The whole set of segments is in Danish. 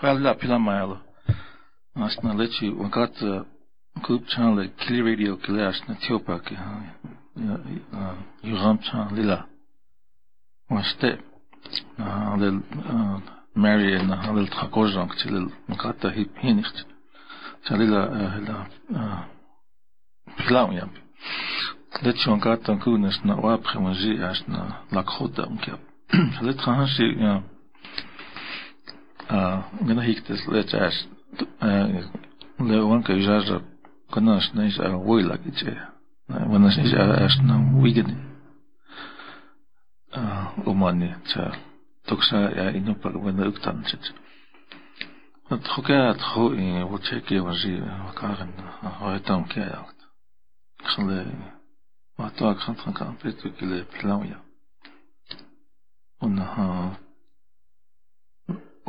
Hala pila mailo. Asna leči, vankat klub čanle kili radio kili asna tiopaki. Juram čan lila. Vaste. Halil Mary na halil thakozank tilil makata hip hinicht. Chalila hila pilaun jam. Leči vankat tankunes na wapre mazi asna lakhoda umkep. Halit khahansi قلنا هيك تسلت عش لو أنك جاجة قناش نيش أويلا كتشي وناش نيش أشنا ويجني أماني تشار تكشا يا إنو بل وين أكتن تشي تخوكا تخو إيه وتشيكي وجي وكارن هاي تام كي أكت خلي ما تواك خنتخن كان بيتو كلي بلاويا ونها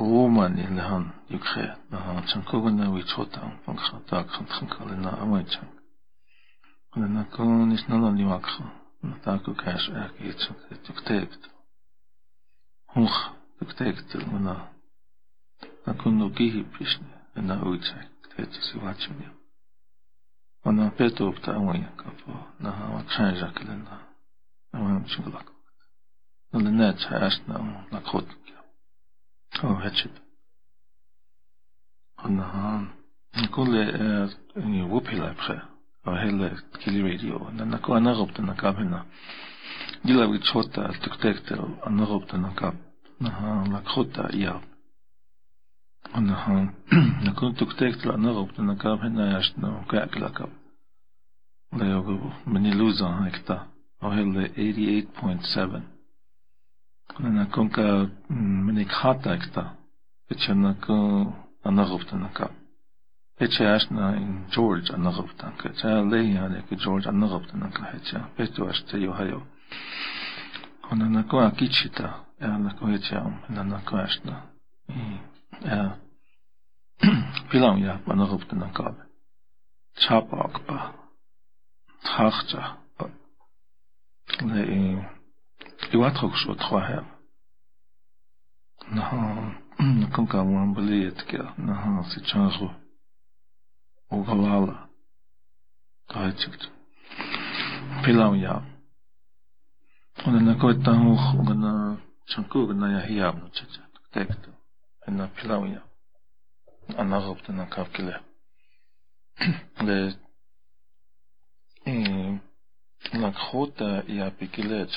woman in the hand you create na chan ko na wi chota pang kha ta khan khan ka le na amai chan na na ko ni sna na ni mak na ta ko ka sha ki chu tu tek huch tu tek tu na na ko no ki hi prishne na wi chai te tu si wa chu ni ona peto opta amai ka po na ha chan ja ka le na amai chu la na le na cha as na na ko آه هاتشب انها نقول اني وبي لا بخا هلا كيلي راديو أنا كو أنا غبت أنا كاب هنا دي لا بيت شوت تكتكت أنا غبت أنا كاب نها لا خطا يا انها نكون تكتكت أنا غبت أنا كاب هنا يشتنا كاك لا كاب لا يوجب مني لوزا هكتا وهلا 88.7 наконка мне хата экста. Эче нако анагопта нака. Эче ашна ин Джордж анагопта нака. Ча лея лек Джордж анагопта нака эче. Пету аште йохайо. Он нако акичита. Э, я нако эче на нако ашна. Я э, пилам я анагопта нака. Чапакпа. Хахча. Лея э, Doit chose, trois Non, comme quand on non, c'est changereux. Au galala. Taitsukt. Pilam ya. On en a quoi tant hoch, on en a chankou, on en a hiab, no tchat, tekt. En a ik ya. En a ropt. De, לקחו את הפיקילט,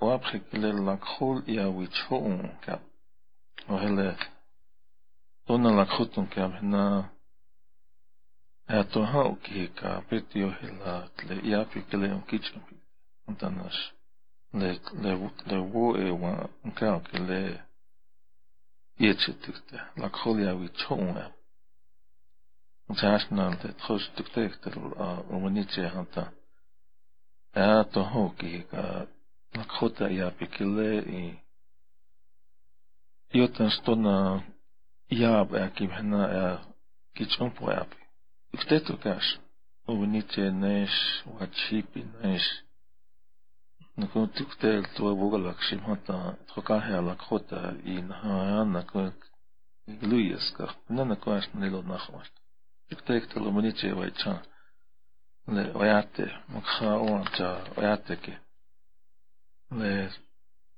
לאוהב חיקילט לקחו יאוויצ'ו גם, והלך. תונה לקחו תום גם, הנה התוהה וכהיקה, בית יוהלת, לאפיקילט וקיצ'ם, נתנש. לבוא אירוע, גם כלה יצ'תיקטה, לקחו יאוויצ'ו גם. Zashna, the Tosh Tuktek, the Omanitia Hunter. я пикиле чале ле ле вапхикиле лакхол я вичхун ка охеле тона лакхотун ка на ето хау ки ка петио хела ле я пикиле он кичен антанаш ле ле ле во е ва ка ки ле иечетикте лакхол я вичхун ね、親って、目標をじゃあ、親ってけ。で、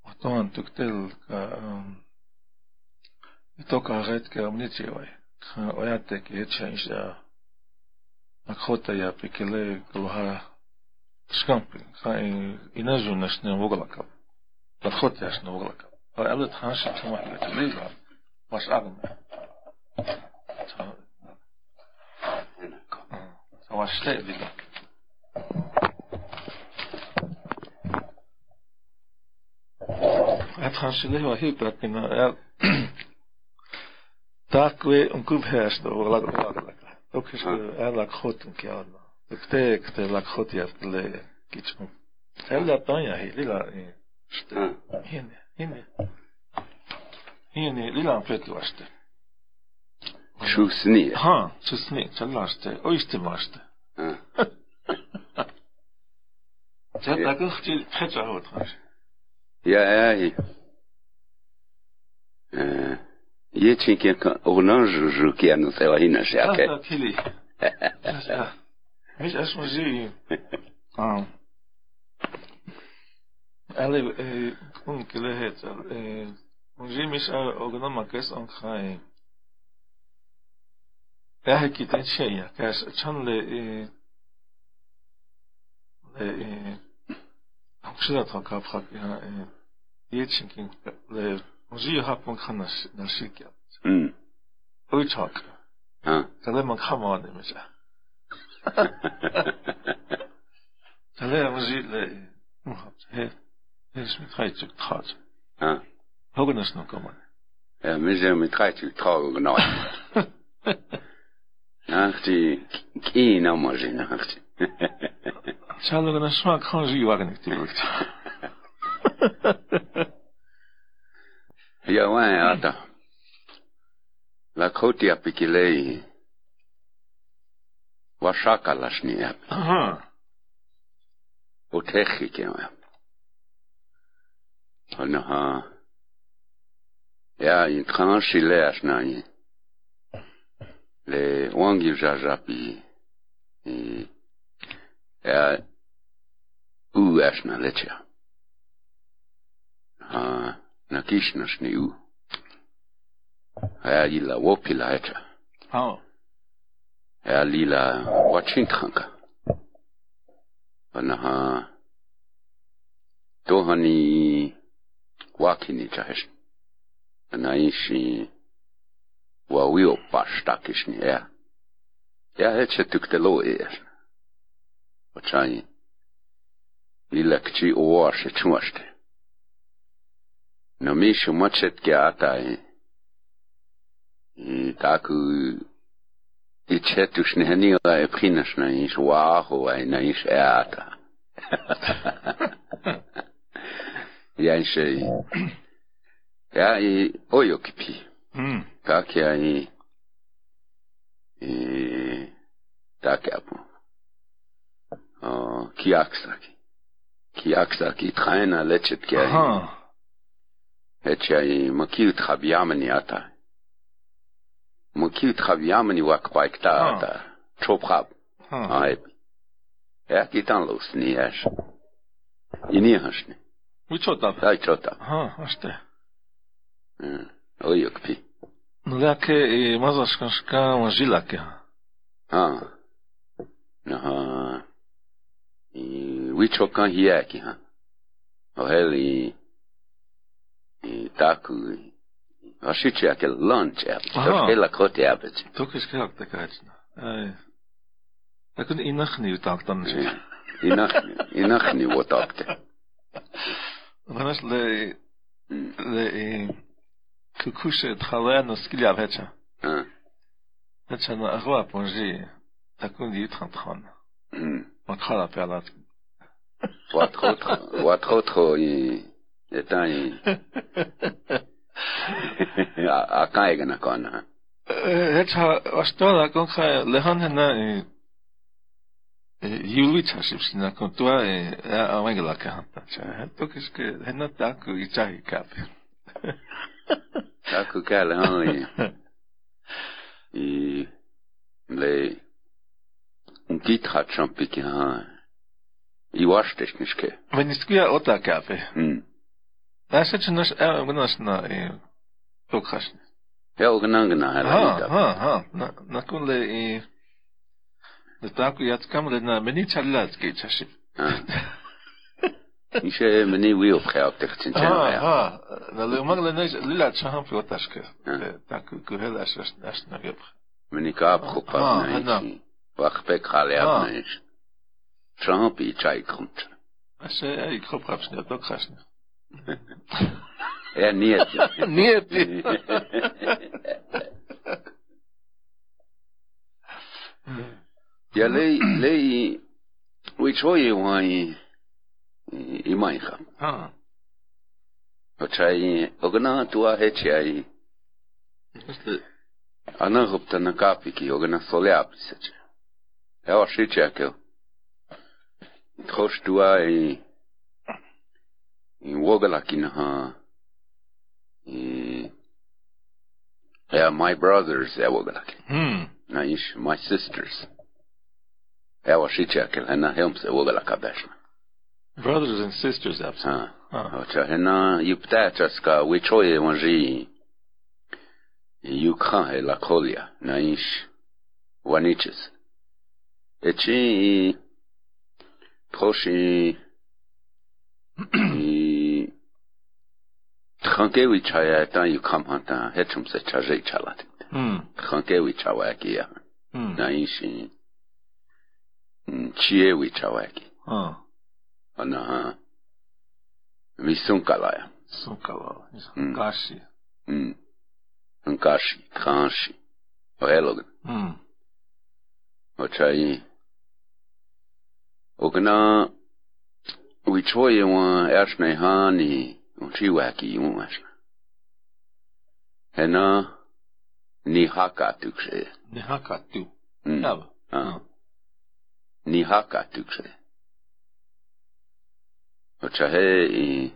おとんとくてるか、うん。とかがってけ、おにちわい。親ってけ、えちゃんじゃ。あこたやぺけれ、くは。しかんぴん、かい、いなじゅんなしねおごらか。あこたやしねおごらか。あれ、あれ、たんしゃとまって、れいが、わしあるんだ。ちゃう。سواشتئ بذلك er tak we un kub herst do lag lag lag. Ook is er lag goed een keer. De tek de lag goed ja le kitchen. El da tanya hi lila ste. Hine hine. Hine lila fetu aste. Шусни. Ha, susni chalaste. Oiste maste. Zet dat een beetje het Yae, eh, ye chinken kan, unan juju ki anusewa hina shake. Sasa kili. Sasa, mis asmuzi, ah. ah. ale, eh, un kile het, eh, unji mis ognan makes an khai, e yahe kiten cheya, kas chan le, le, 복수라던가 예측인 무지합분 하나 날씨게 음 의착 아 그러면 가만 됩니다 잘해 무지래 해 해서 가이츠 타즈 아 허그나스 놓고 뭐 Ja, men så med træt til træt og nøj. Nå, det er en af mig, Ze hadden er een smaak gewoon ziewakken natuurlijk. Jawijn, Atta. Lakoti apikilei. Washaka lasniap. Aha. Otechi kewa. Anaha. Ja, in tranche ile asnani. Le wangi jajapi. Ja, ya u ashna lecha. Ha na kishna shni u. Ya ila wopila echa. Hau. Ya lila wachinkanka. Ona ha. Tohani wakini chahesh. Anaishi wa wio pastakishni ya. Ya heche tuktelo ees. Wachani. Lila kchi oashe chumashte. No mishu machet ke atai. I taku i chetush ne hani wa e prinash na ish waho wa na ish e ata. Ya ishe ya i. Kaki ya i i taki apu. Oh, kiaksaki. Kiaksa kitkhana lechet kiai. Ha. Etchai mokit khabyamni ata. მოკივით ხავი ამნი ვაკ პაიკტა და ჩოპხაბ აი ეკიტან ლუსნიაშ ინიაშნი უჩოტა აი ჩოტა ჰა აშტე. Ой ოკპი ну лаке и э, мазашкашка мажилаке а ага и which Okan Hiek, ha? Ohel i, tak, i taku, Ashichi akel lunch erbet, hela kot erbet. Tok is gehakt, da kaitna. Da tak kun inachni utak dan is. Inachni, inachni utakte. Dan is le, le, kukushe tchalena skiljav hecha. Hecha na agwa ponji, da tak kun di utran tchan. Makhara mm. pe alatku. Pelat. Wat goed, wat goed go i. Etan i. A a kaiga na kona. Vecha astola kon kha lehan hena Juli tashibs na kon tua a wangela ka hanta. Cha tok is ke hena tak i chai kap. Taku kala han i. I le un kit hat schon piki ha. I wasch dich nicht ke. Wenn ist kuya ota kape. Hm. Da sech nas a gnas na tok khas. Heel genangen na hala Ha ha ha na na kun le i de tak yat kam le na meni chalat ke chashib. Ishe meni wi op gehaald tegen zijn Ha ja. ha na le mag le nes lila chaham fi otaske. Ja. Trump i čaj končan. A se ja i kopkapsnja, to kasnije. e, nije ti. nije ti. ja lej, lej, u čvoji uaj i majha. Ha. Pa Očaj, ogna tua hečaj. Ana gupta na kapiki, ogna solja prisače. Evo šičakeo. Croche-toi et, et Wogalakinaha. Yeah, my brothers, Ewogalaki. Hmm. Naish, my sisters. Ewa Shichakel, and Helms Ewogalakabashna. Brothers and sisters, absolutely. Ah. Ah. Hena yuptachaska wichoye wanji yukha lakolia naish waniches. Echi proche et tranquille chaya tan you come on tan hechum se chaje chalat mm tranquille chawa kia hmm. na ishi. Chie wi chawa ki ah ana visun kalaya sun kalaya hmm. kashi. Mm kashi kashi. Relog. Mm ochai o gna wi choye wa ashne hani un chiwaki yumash hena ni hakatukse ni hakatu nab ni hakatukse ocha he i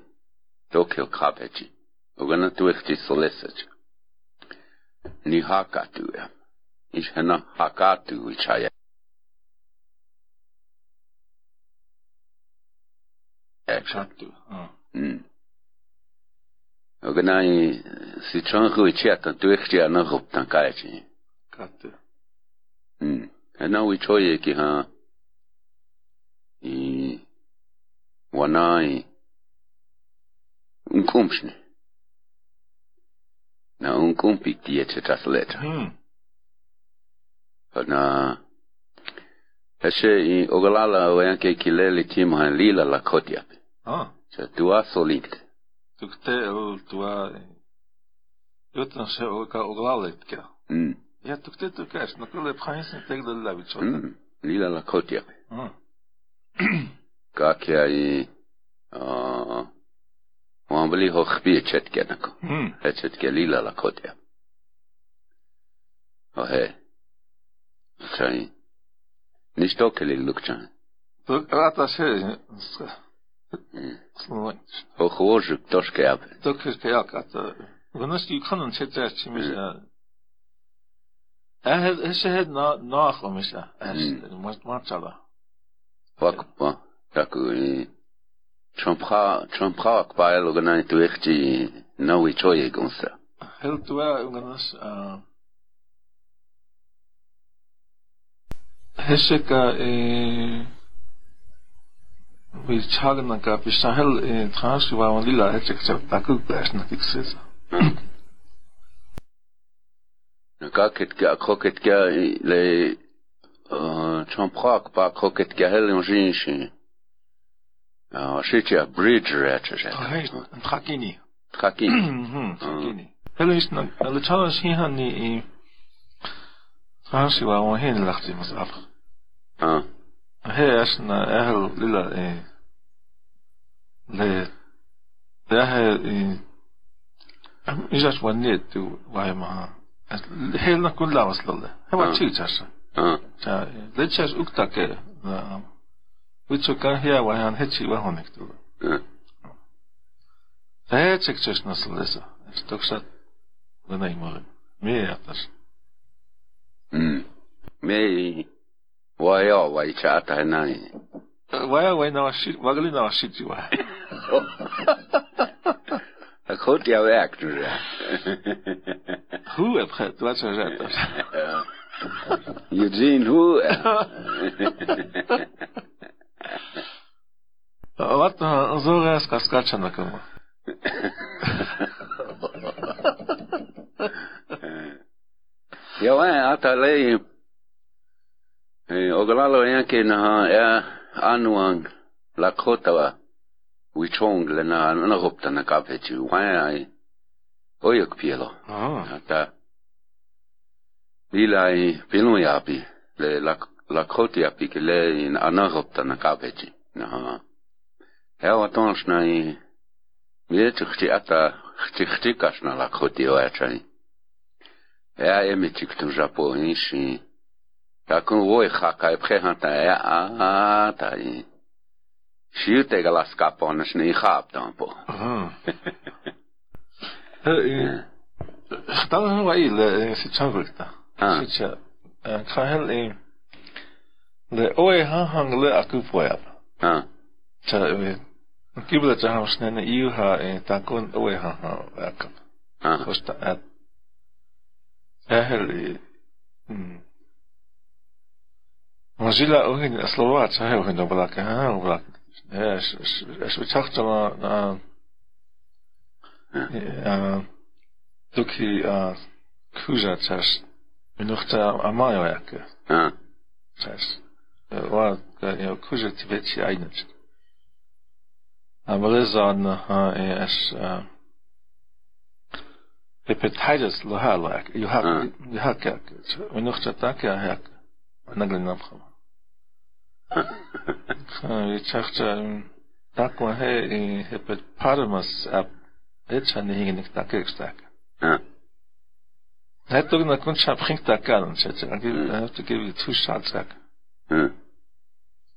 tokyo kapechi. O gna tu efti solesach ni hakatu ich hena hakatu chaya Exakt. Ja. Ah. Mm. Og na mm. E i si chan ru chet an tu ekje na rup tan kaje. Kat. Mm. En na wi choye ki ha. I wanai un kumshne. Na un kumpi tie che tas let. Mm. Na e Hese i ogalala wayanke kilele timu han lila la kotiape. Ah. Se doa solikt. tukte tuo, jotta se olkaa olalletkia. Mm. Ja tukte tukäs, no kyllä phansin tegdä lävitsot. Mm. Lila la kotia. Mm. Kakia i a Wambli ho khbi chetke nako. Mm. Chetke lila la kotia. Ohe. Chai. Nishtoke lil lukchan. Tuk rata se. Mm. Слонч. Ho khwozhuk toshke ap. Tuk is kajak at... Wanneer je kan een zitten, je mis... Hij heeft ze het na nach om is ja. Hij moet maar chala. Wakpa. Taku toe ungenas uh Heseka eh vi chagna ka pisahel eh trans wa on lila hesek sa taku bas na tikses. Na ka ket ka kroket ka le champra kwa kroket ka hel on jinshi. Ah, shit ya bridge rat. Hey, een trakini. Trakin. Mhm, trakini. Heel is na le challenge hier han ni trans wa on hen lacht mas af. Ah. heräsnä ähel lillä ei. Le tähel ei. Isäs vaan nietty helt Heillä kun lavaslalle. He ovat siitässä. Ja leitsäs uktake. Vitsukaan hieman vaihan hetsi vahonik tulla. Tähetsekses nasalessa. Toksat Venäjä Mie jätäs. Mm. Mie ei. 我要为啥太难？我要为哪是？我给你哪是句话？Goed jouw actor. Hoe heb je Wat zou zijn dat? Eugene, hoe? Wat zo res kaskača na kamu. Ja, a ta lei ogolalo yake na ya anuang la khotawa wichong le na na gopta na kafe chi wai oyok pielo. Ata dilai pinu yapi le la la khoti yapi ke le in ana gopta na kafe chi na ya watonsh na i mir chkhti ata chkhti kashna la khoti wa chai. Ya emi chiktum japonishi tik tu Japon ishi. Ja, kun woi haka e prehanta ja, a ta i. Shiu te ga las kapon shne i hap tampo. Aha. Eh, Dan wa i le si chavrikta. Ah. Si cha ka hel e le oe ha hang le aku poya. Ah. Cha e kibla cha ha snene iu ha e ta kon oe ha ha ak. Ah. Kosta at. Ja hel e ohin Mozilla ogin Slovacja ogin do Blaka, ha, u Blaka. Es es wyciągnął na na a doki a kuza też minuta a mają jakie. A. Też. Wa ja kuza ci wiecie ajnać. Aber es an ha es a Hepatitis lohalak. You have you have. Minuta tak ja jak. Nagle nam chyba. Zegt dat we he paramas ap het zijn hingen ik dat ik stak. Ah. Het ook naar kunst heb ging dat kan zet. Ik Mm. heb te give you two shots sak. Ah.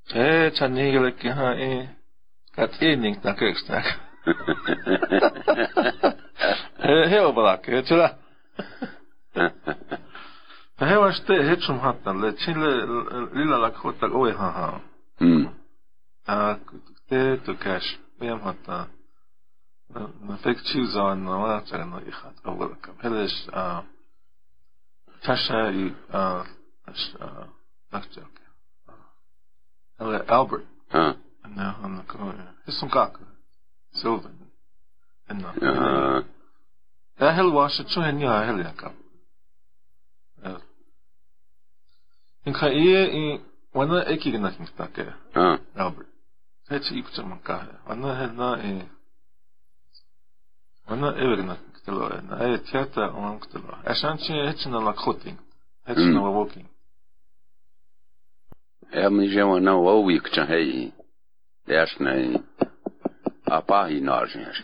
Het zijn eigenlijk ha eh dat één ding dat ik stak. Heel belak, het is Hij היו השתי הצ'ום חתן, לילה לקחו את הגוי ההר. Te cash, vem hata. Na fek chiuza na wata no ihat awala kam. Helish a Tasha i a nakchak. Hele Albert. Ha. Na han na ko. Hisum kak. Sylvan. Enna. Ja. Da hel washa chu hen ya hel yakam. Was het zo en ja hel ja kam. En ga je in wanneer ik hier naar ging stakken. Ah. Albert. Het is iets om elkaar. Wanneer het na in. Wanneer even na ktelo. Na het theater om ktelo. Asantje het is na lakhoting. Het is Mm. na walking. Ja, men je na wo week cha hey. Yes na. Apa hi na yes.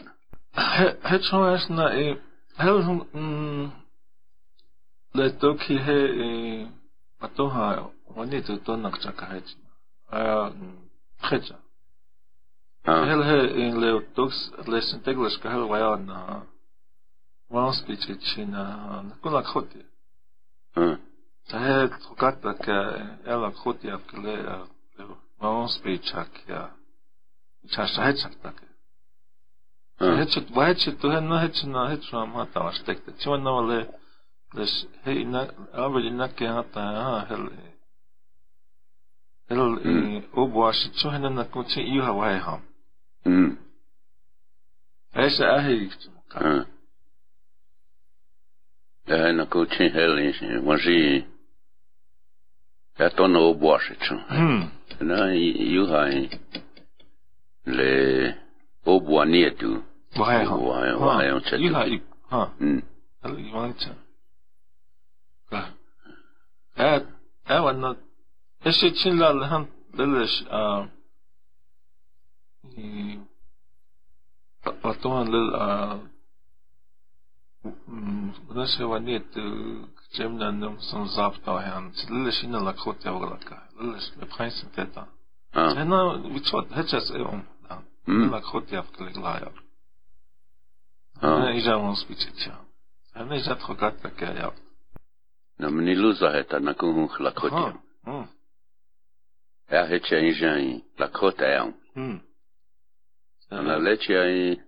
Het zo is na e. Heel mm le toki he e. Atoha wanneer het dan nak chaka het. Ah, khetja. Ah. Heel he あとは、wann ist es Donnerstag heute? Äh, heute. Hel he in leo toks lesen teglas ka hel vaja on vaan spitsit sinna kunag hoti. Ta he tukatak elak hoti afke le vaan spitsak ja chasta hetsak tak. Hetsut vahetsit tuhen no hetsuna hetsuna matavas tekte. Tsivan no le Dus hei na aveli nakke hata ha hel hel obuashi tsohena na kutsi iuha wai ha. Mm. Esa ahi ka. Mm. Ja na kutsi hel waji ja na obuashi tsu. Mm. Na iuha le obua nietu. Wai ha. Wai ha. Iuha ik. Ha. Mm. Hel iuha. Ä, även att jag ser till alla han lillers äh Atuan lil äh Знаешь, его нет, чем на нем сон завтра, хен, лишь и на лакот я влака, лишь не пхайсен тета. Хена, вичот, хечес эвом, да, лакот я вклегла я. Хена, ижа он спичит я. Хена, ижа тхогат такая я. na mniluza heta na kuhunch lakotia. Ah, ah. Ea hecha injai lakota ea. Hmm. Na leche ai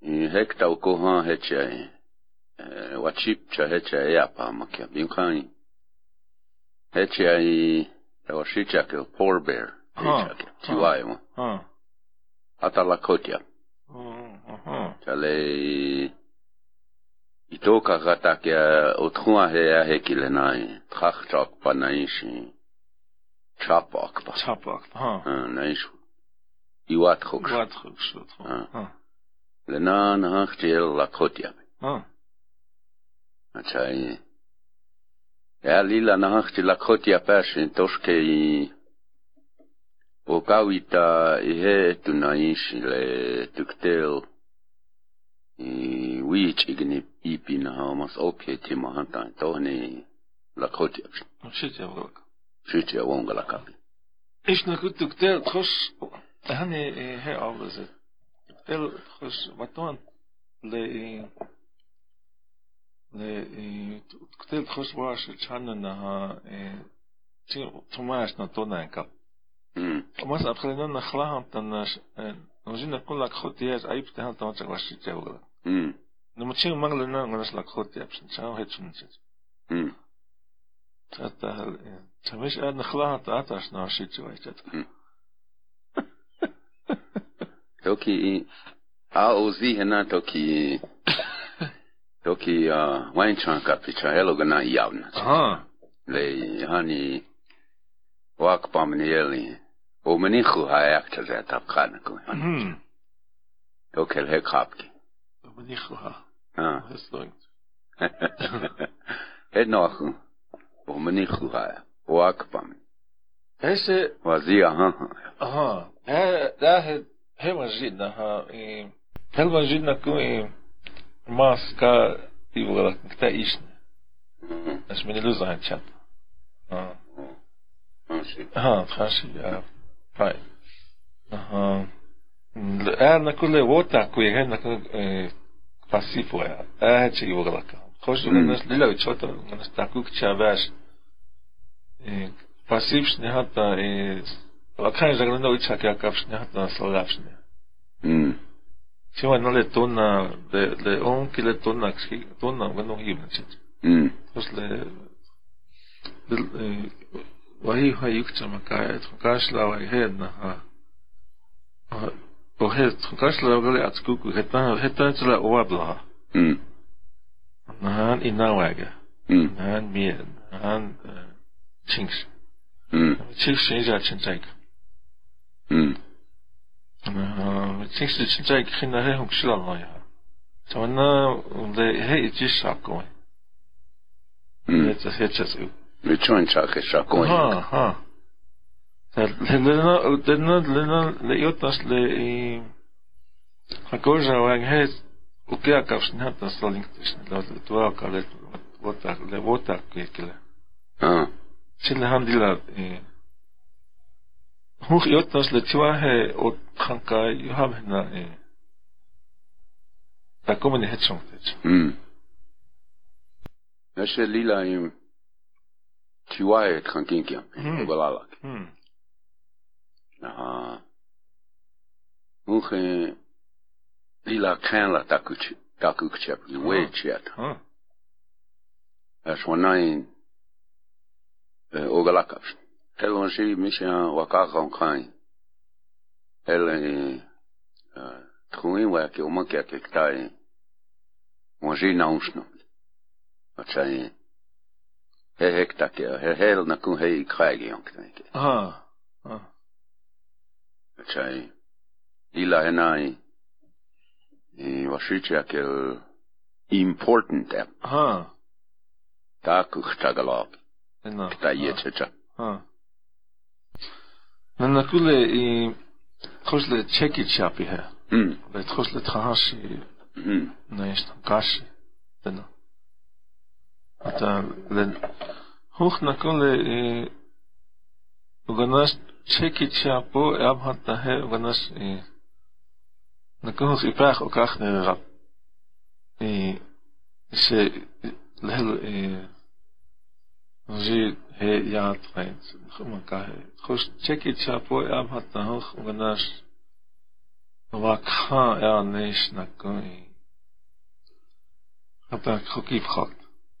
in hekta ukohan hecha ai. Wachip cha hecha ea pa makia. Bimkai. Hecha ai ewashicha ke porbear. Hecha ah, ke tiwai mo. Hata lakotia. Chale... Uh -huh. itoka katakia utkhuwa heya hekilenai trakh chakpa naishi. Chapa akpa chapa akpa ha naishu iwat khoksh iwat khoksh ha. Lenan hakjel lakhotia ha. Achai. Ya lila nahakti lakhotia pashin toshke i okawita ihe tunaishi le tuktel i wich ignip. ipina mas okay tima hanta to ni la khoti shitia wongalaka shitia wongalaka ishna kutuk tel khosh hani he avlazet tel khosh vaton le כתב חושבה שצ'אנה נה תומש נתונה אין כך. Mas abgelehnt nach Lahan, dann, dann sind ja Kullak, Gott, die ist, Eib, der hat damals gleich die Teuer. למוציא אומר לנער מנס לקחות יפשן, צאו היצונצית. תמיש עד נחלה התעת השנה השיצו היצת. Toki aozi hena toki toki wine chanka picha elo gana yavna. Aha. Le hani wak pamnieli. O menichu hayak tazet apkanako. Mhm. Tokel hekapki. O menichu ha. Ja. Det är snyggt. Enoch. ومنيخها وأكبم إيش وزيع ها ها ده هل جدا ها هل جدا كوي ماسكا يبغى لك تا إيش اش من لوز عن شات ها ها خاشي فاين ها أنا كل وقت كوي هنا passivo é ativo galaka. Košu ganas lilavi čota ganas takuk čavaš. Pasiv šnehata i lakaj žagnanda uičak jakav šnehata salav šnehata. Če ono le tona, le on ki le tona, tona gano hibna čet. Kos le vahi ha yukča makaja, tko kašla vahi hedna ha. وهيت قاش لو غلي اتكوك هتان هتان تلا وابلها امم نهان إنا واجا نهان مي نهان تشينكس تشينكس إجا تشنتاك تشينكس تشنتاك خينا هي هم كشلا الله يها تمنى هي تجيش شاكوين هي تشاكوين هي تشاكوين ها ها להיות נס הקודש הר"ח עוקע קו שנת נסלינק לתואר כאלה לבוטה כאלה. של הנדילה. Hoch jot das le twa he you have na e. Da kommen die Hm. Lila im twa et Hm. na muhe pila kanla takuchi takukchep ni wechet es wanain ogalakas telon si mishan wakaka onkain ele truin wake omake akektai onji naushno atsain he hektakia he helna kun hei kraigi onknaike ah. Ha ha Atsai. Ila henai. I wasichi akel important ha Ta kuchtagalab. ena Ta yechecha. ha Nana kule i khosle cheki chapi he Hmm. le khosle thahashi Hmm. Neist kashi tena. Ata len hoch na e e na kohos i prach Чекичапо Абхатахе Ванаш и Наконец и прах оках не раб. И се лел и жи хе яд хайц. Хумакахе. Хош чекичапо Абхатахе Ванаш Вакха я неш накой. Хапак хокип хат.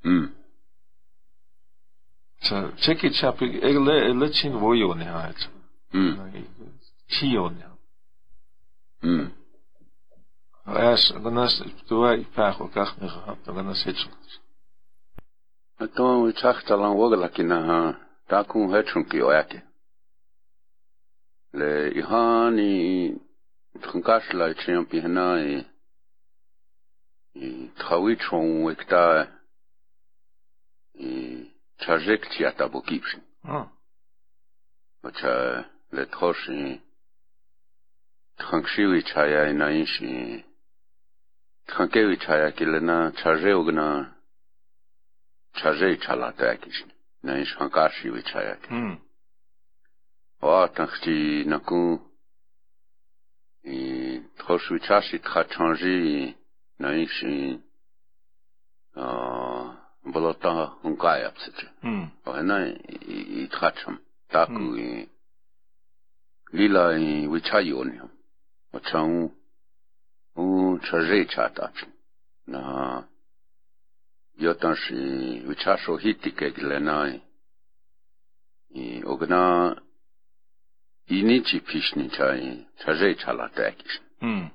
Mm. Så tjekkichapi, jeg le, le chin vojo ni hajt. чье-то. Аш, нас туа и пахо, как мы хапта, гана сечункиш. А то мы чахталан вогла кина ха, такун хечунки ояке. Ле ихани тхункашла чем пихна и и тхавичон экта и чажек чья табукипшин. А. Бача ლეთხოში. თხანქშივი ჩაია ენაინში თხანკევი ჩაია კილენა ჩაჟეოგნა ჩაჟეი ჩალატა აკიშნი ნაინ შანკარშივი ჩაია ჰმ. ვა თხჩი ნაკუ. ი თხოშვი ჩაში თხა ჩანჟი ნაინში ა ბოლოტა უნკაიაფსეჩი ჰმ. ენა ი თხაჩამ такую lilai wichayoni wachang u chaje chatapi na yotan shi y, wichasho hitike gilenai i ogna inichi pishni chai chaje chalatekish hmm.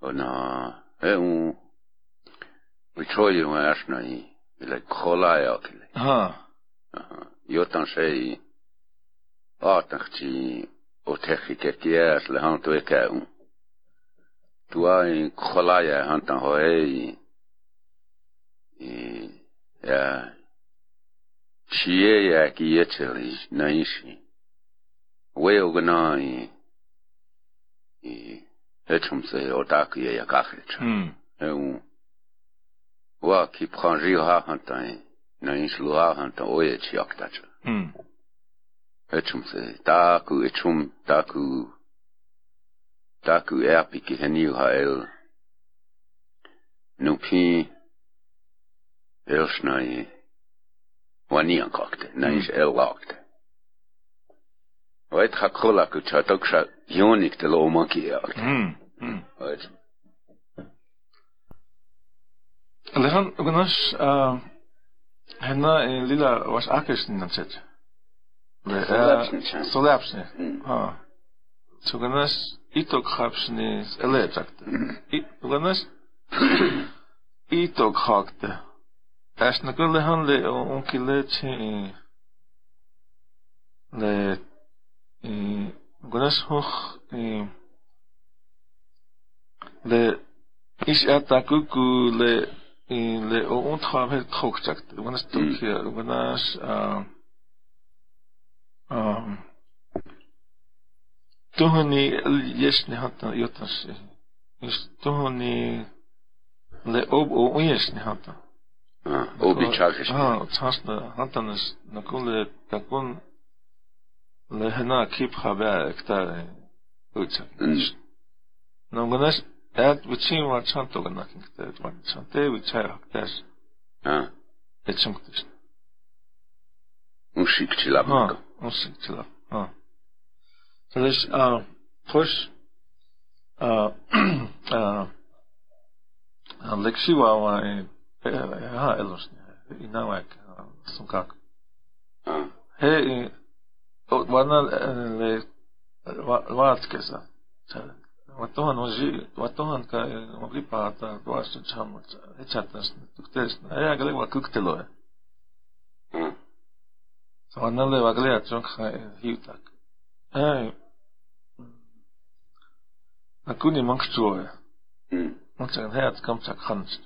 Ona e u wichoyi wa ashna i ile kolaya kile ha yotan shi ataqchi oteqi kerkias le han to ekau tua in kholaya han tan hoei e ya chie ya ki yecheli naishi weo gnai e hechum se otaku ya kafecha mm. eu wa ki pranjira han tan naish luha han tan oye chiaktacha mm. Echumse, taku echum, taku, taku erpiki heniu hael. Nupi, elsnai, wanian kokte, nais hmm. el lakte. Oet hakola kutsa toksa jonik te loomaki jakte. E mm, mm. Oet. Lehan, uganas, uh, ah, henna lila was akis ninan setse. Solapšničan. Solapšni. Mm. Tuga nas itok hapšni elečakta. Tuga nas itok hakta. Ashna kulle han le onki leche le gunas hoch le ish atakuku le le on travel trokchakt. Gunas tukya gunas Um, tuhuni, jos ne hatta jotas, jos tuhuni le ob o ujes ne hatta. Ah, nagu- obi chakis. Ah, tsasta hattanas na nagu kulle takun le hana kip khaba ektar utsa. No ganas et vichin va chanto ganakin kte et van chante vichai haktas. Ah. Et chunktis. Mushik chilamko. osekcila. A. Totež a, poš a, a, a lekšiva ovaj aha, elošnje. I navajk sam kako. He i vana le vatkesa. Vatohan oži, vatohan ka oblipata, vaša čamuca, hečatnašna, tuktesna. Ja ga lekva kuktelo je. Varit glad som hiutak. Ei. Na kuni mankstue. mm Mutta sen heät kamsak hans.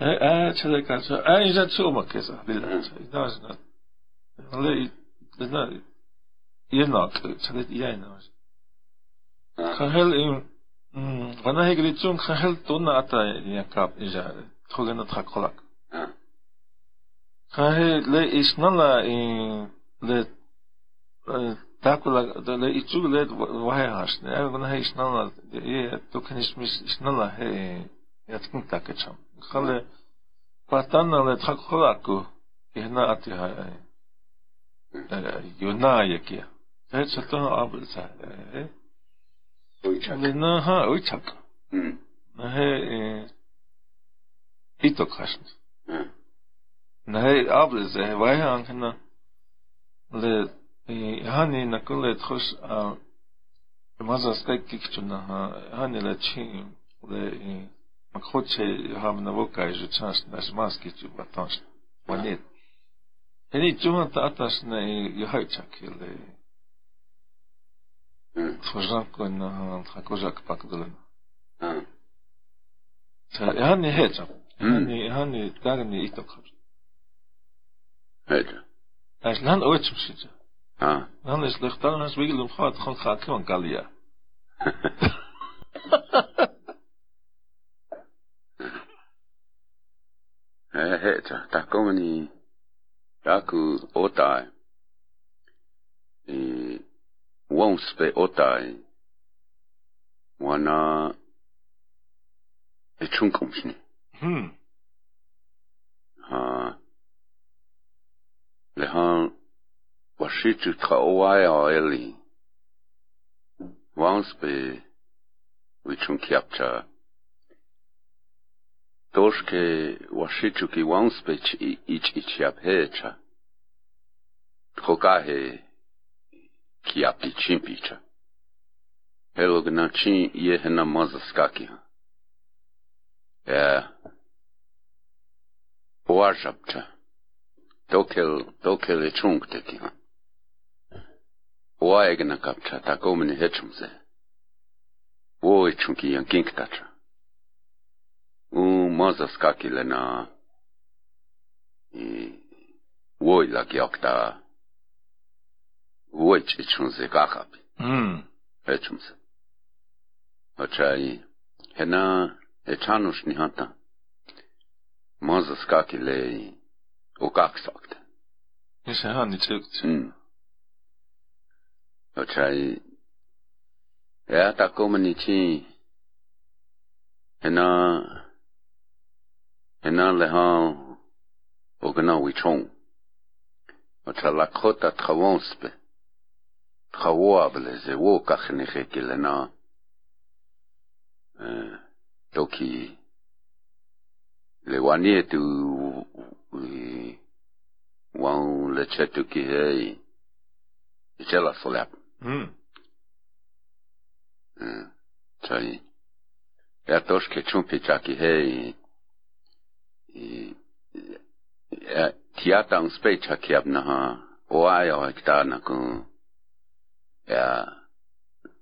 Ei, ei, se kanssa. Ei, se tsuma kesä. Lilla. Ida sinä. Oli, lilla. Inak, se oli iäinä. ha Kan Wanneer ik dit zo'n geheel toen had hij in je kap is er. Toch in het gekolak. Geheel le is nala in le takula le itzug le wahe hast. Ne, wanneer hij is nala je toch niet mis is nala he ya tkin takacham. Khale patan le tkolaku. Ihna ati ha. Yunaya kia. Hech satana abul sa. Eh? ujčak. No, aha, ujčak. Mm. He, e, i to kašnje. Mm. Nej, avleze, vajhankna, le, e, hani na kule tchosh al, maza stek kikčuna, hani le čim, le, e, mak hoće ham na voka i žečanš, na, maski ću batonš, pa nije. Heni čuhan ta ataš na i johajčak, le, Служанку на козак пак Ja. Han är heta. Han är, han är, där är ni i dock. Heta. Als land ooit zo zitten. Ah. Dan is het dan als wiegel om gaat, gewoon gaat gewoon. Heta, daar komen die Otai. Die wonspe otai. Wana e chunkomsni. Hmm. Ha. Le ha washitu tra oai a eli. Wauspe we. Toshke washitu ki wonspe ich ich yapecha. Kokahe. Kiapi chimpicha. Helog na chin yehna mazaskakiha. Ja. Uważabcze. Tokel, tokel e chung tekiha. Uaegna kapcza, takomny heczumze. Uoj chunki yankinktacha. E U mazaskakile na... Uoj lak jakta... Вочь ичунзе кахапи. Мм. Эчумсе. Очай. Хена эчануш ни хата. Моза скакиле у как сакте. Ише хан ни чукт. Мм. Очай. Я такому ни чи. Хена Hena le ha o gna wichong. Ocha lakota travanspe. Khawable ze wo kakhnekhe kilena toki le wanie tu wan le chetu ki hei chela solap. Hmm. Chai. ya tosh ke chumpi chaki hei tiatang spe chaki abna ha o ekta na kun ja.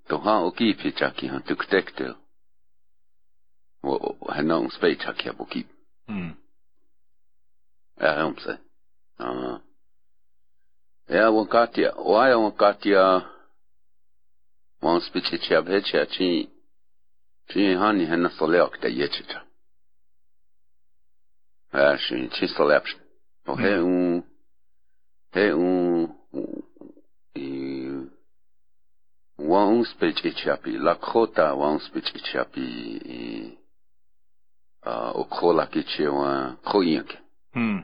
Tuhan uki pichaki han tuktektel wo hanong spechaki abuki mm ja hamse ah. Ja wakatia waya wakatia wan spichichi abhechi chi chi hani hanna soleok ta yechita ja shin chi solepsh o he hmm. un he un Wanspech Echapi, Lakota Wanspech Echapi e uh, Okola que che wan Koyinke. Hmm.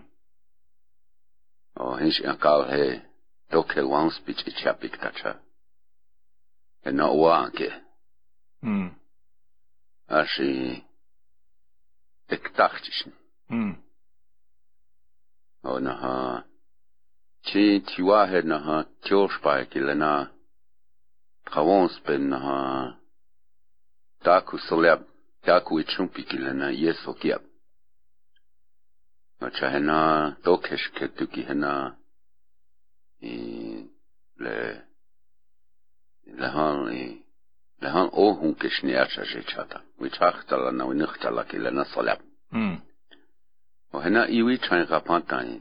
O hinch an kal he doke Wanspech Echapi kacha. E na wanke. Hmm. Ashi ektachtichen. Hmm. O na ha. Chi tiwa he na ha tioshpa kile na. Krawans ben ha taku soleb taku e chumpikilena yeso kiab. Macha hena dokesh ketuki hena e le le han e le han o hun keshne acha jechata. Wichachtala na winichtala kilena soleb. Mm. O hena iwi chain rapantani.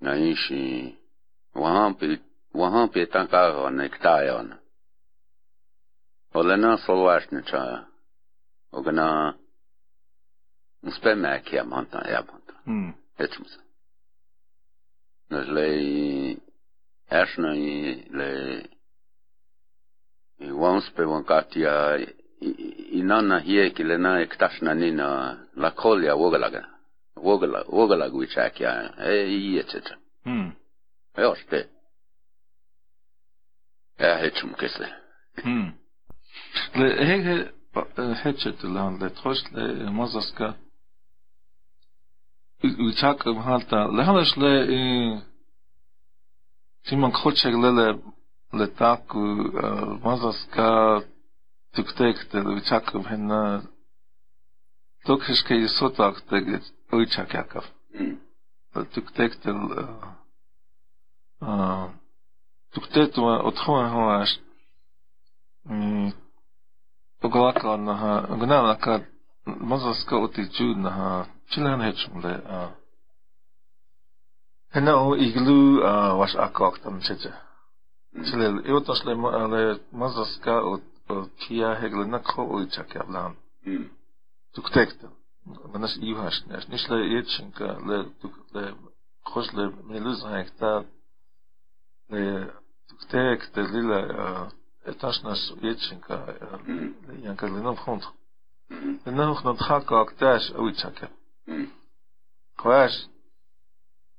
Na inshi wahan pil वहां pietakaan Olena szolvásnicsa, ogna, most bemelkje, mondta, elmondta. Hmm. Becsúszom. Nos, le esnai, le wanszpe van katia, inanna hieki le na ektasna nina, la kolja vogalaga, vogalag, vogalag vicsákja, e ilyecsetre. Hmm. E, Jó, te. Jeg har ikke kessel. Hmm. Jeg حتشت اللي هون لتخش مزسكا وشاك بحالتا لهونش ل تيمن خوتشك للا لتاك مزسكا تكتكت وشاك بحنا تكشش كي يسوتاك تجد وشاك يكف تكتكت ال آه tuktetu otthonholást hmm. oglakarnaha, gnálakar mazaszka oti csúdnaha, csilánhecsum le a Hena o iglú a vas akak tam cseche. Csilel, jótas le mazaszka ot kia hegle nakho ujcsak javlám. Tuktektem. Vannas ívhásnás. Nis le értsinka, le, hmm. le, hos le, me lőzhányek, tehát da je te extezile tash nash yetshinka yanka linov khont linov khont khaka aktash awit shaka khosh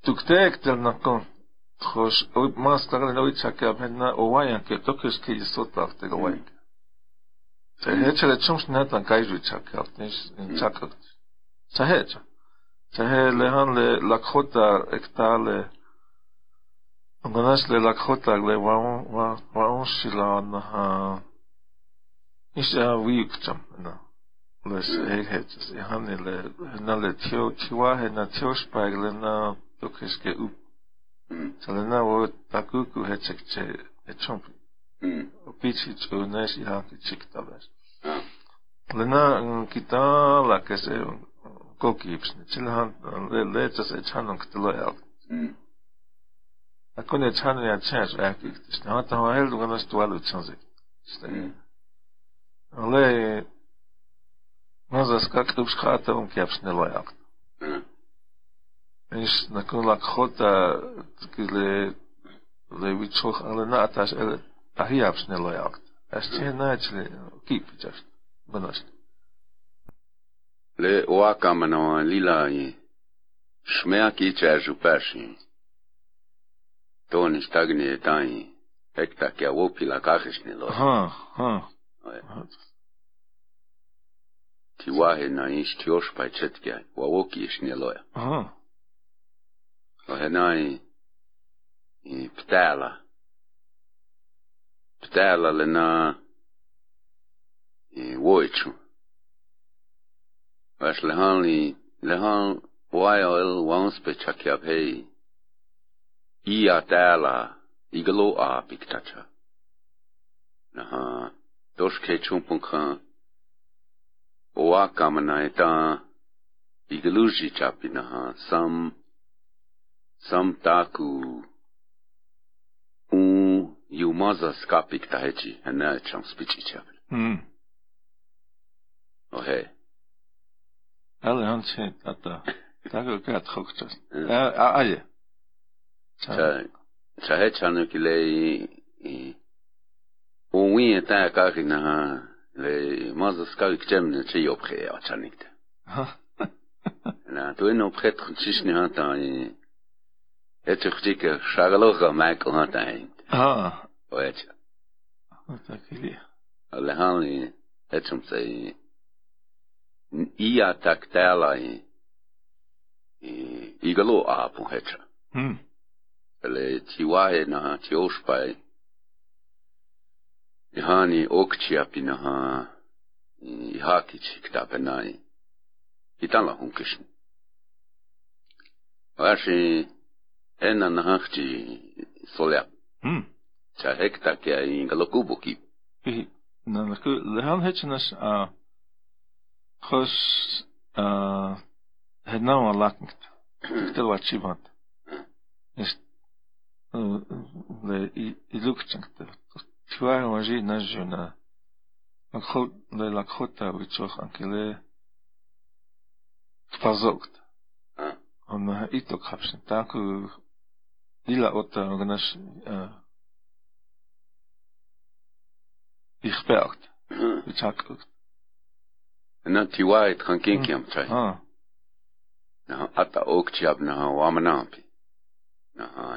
tuktek tel nakon khosh awit mas tagal awit shaka benna owayan ke tokish ke yisot tafte gawayan Sahecha le chum shnet an kaizu chaka nish in chaka sahecha sahe lehan le lakhota ektale הכוונה ללקחות רגלי והאור שלה נשאר ויוק שם. לסהגת, הנה לתשואה, הנה תיושפג, לנה דוקס כאופ. Selena wo takuku hetsek che echomp. Opichi chunes ya kichik tabes. Lena mm, kita la que se kokips, chilhan le lechas echanok tlo el. Jag kunde inte handla när jag tjänstvärkigt. Det var inte han heller än att stå alldeles sannsynligt. Але маза скакта бшхата он кепш не лояк. Иш након лакхота кизле левичох але на аташ эле ахиапш не лояк. Аште начали кипи чаш. Банаш. Le oakamano lila i shmea ki chajupashin. Tony Stagni jotain ektakia wopila kahdesnilla. Ha, ha. Ti vahena ist jospai tsetkiä, va woki ist neloja. Aha. Vahenai ptäällä. Ptäällä lenaa voitsu. Väs lehan li, lehan vajoel vanspe tsakia ja, pei. Ia täällä igloa piktacha. Naha, toske chumpunkan. Oa kamanaita igluji chapinaha sam sam taku. Un yumaza skapik tahechi, hana e cham spichi chapin. Mm. Ohe. Alle hansi, tata. Tago kat khoktas. Aye. chahe chano ki le o win ta ka ki na le maz ska ki chem ne chi op khe a chanik ta na to en op khe tshish ne han ta e et khti ke shagalo ga ma ko han ta ha o et ta ki li ale han ni et chum se i a tak ta la i igalo a pu hecha hm ele tiwae naha tioshpae. Ihani okchiapi naha ihakichi ktapenai. Itala hunkishni. Vashi ena nahakchi soleap. Hmm. Cha hekta kia ingalokubo kip. Nanaku lehan hechinas a chos a hednawa laknit. Ktel wat chibant. Ist hmm. le ilukchakta tiwar waji na juna akhot le lakhota vitsoch ankile tpazokt on ito kapshin tak ila otta gnash ich bergt vitsakokt na tiwar trankin kiam tsai ha na ata okchab na wamnampi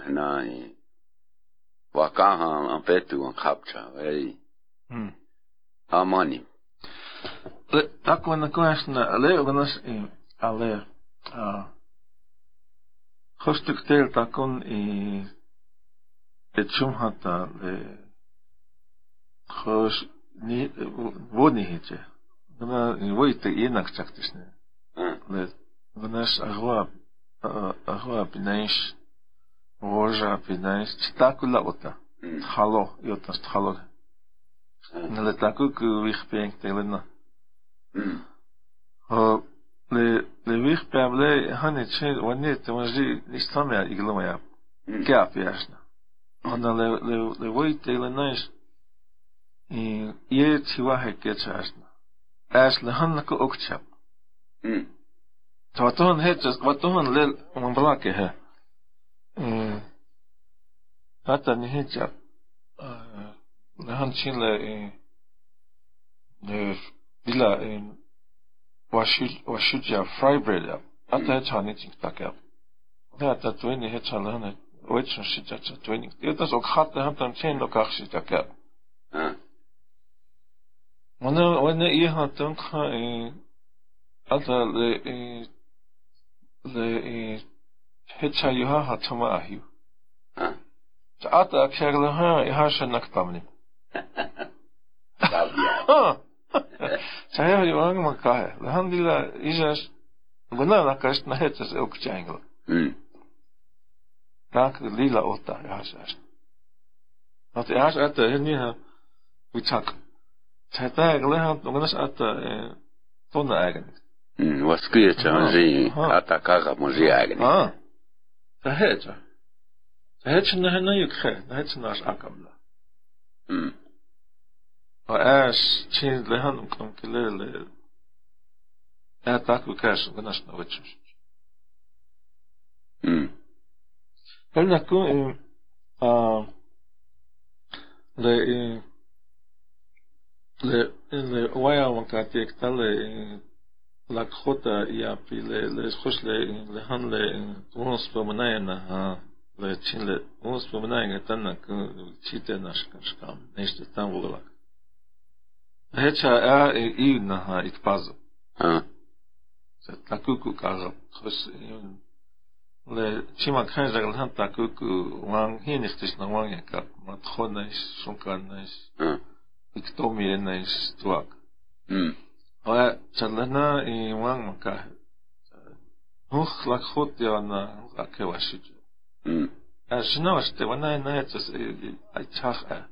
ena e wakaha an petu an kapcha, ei. Амані. Так воно, конечно, але воно ж і, але а, хоч тектейл так он і чумхата, але хоч не водні гіче. Вона і войте інак чактишне. Але вона ж агва агва пінаєш Вожа пинаис чтакула ота. Тхало, йота тхало. Неле таку к вих пенк телена. О le le vih pevle hani çe vani temajdi istam ya iglama yap. Mm. Kap yaşna. Ona le le le voy telenais и е чивахе кечашна. Аш лехан ко окчап. Тотон хечес, ватон лел мамблаке хе. حتى نهيت نهان شيلا بلا وشجع فراي بريد حتى هيت هانيتين تاكا حتى تويني هيت هانيتين ويتشن شجع تويني يتاس اوك حتى هانتان تين لو كاخشي تاكا وأنا وأنا إيه هانتان خا حتى ل ل hetsa hatoma ahju. Ata kserleha ihasha nakpamnim. Saya jo ang makahe. Alhamdulillah izas guna nakast na hetsas elk changla. Hmm. Tak lila otta ihasas. Wat ihas at ni ha utak. Tata gleha ngunas at tonna eigenlijk. Hmm, Was kuyet chanzi atakaga muzi eigenlijk. Tahedra. Tahedra na yukhe. Tahedra na akamla. Og hmm. æs tjenle han omkring til lele. Jeg takker kæsen, men næsten over tjus. Vel nakku le hmm. eh, eh, le le waya wankati ektale eh, лакхота ја пиле ле хошле ле ханле он споменае на ле чинле он споменае га тана чите наш кашкам нешто там во лак Реча а и на ит пазо. А. Се таку ку кажа хос ле чима кхан заглан таку ку ван хинистиш на ван яка матхонеш шунканеш. А. Икто миренеш туак. М. Ва чалана и ван мака. Ух, лакхот я на аке ваши. А жена ваш те вана и на это айтаха.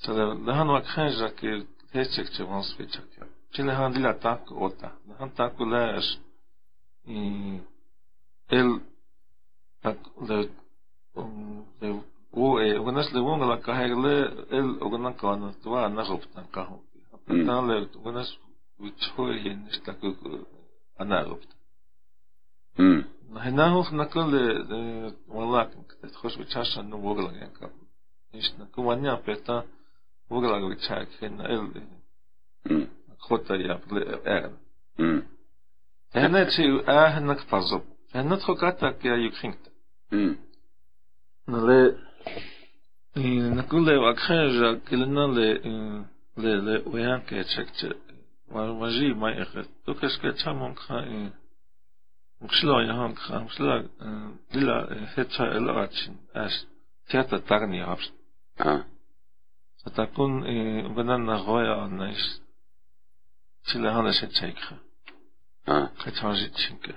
Чале нахан вакхенжа ки течек че ван свечак. Чиле хан дила так ота. Нахан так улеш. И эл так ле у э ванаш ле вонга лакахегле эл огнан кана. Тва на гоптан каху. Тан ле ванаш e oganas le wonga la kahe le el ogana kana twa na gopta ka ho. Ta le oganas wichoi yen sta ku ana gopta. Mm. Na hena hoch na kule wala ket khos wichasha no wogla ya ka. Is na kumanya peta وقرا قلت شاك فين Mm. خطة يا أغن Mm. هنا تشي آه هنك فازب هنا تخوكاتا كيا يكخينت Mm. نلي نقول له أكخيجا كلنا ل ل ل ويان كي تشكت ومجي ما يخت توكش كي تشامون خا مكشلا يهان خا مكشلا للا هتشا الأرتشن أش تياتا تغني هابش Ah. فتكون بنانا غويا نايش تشيلا هانا شتشيكها Ah. خيتشانجي تشينكا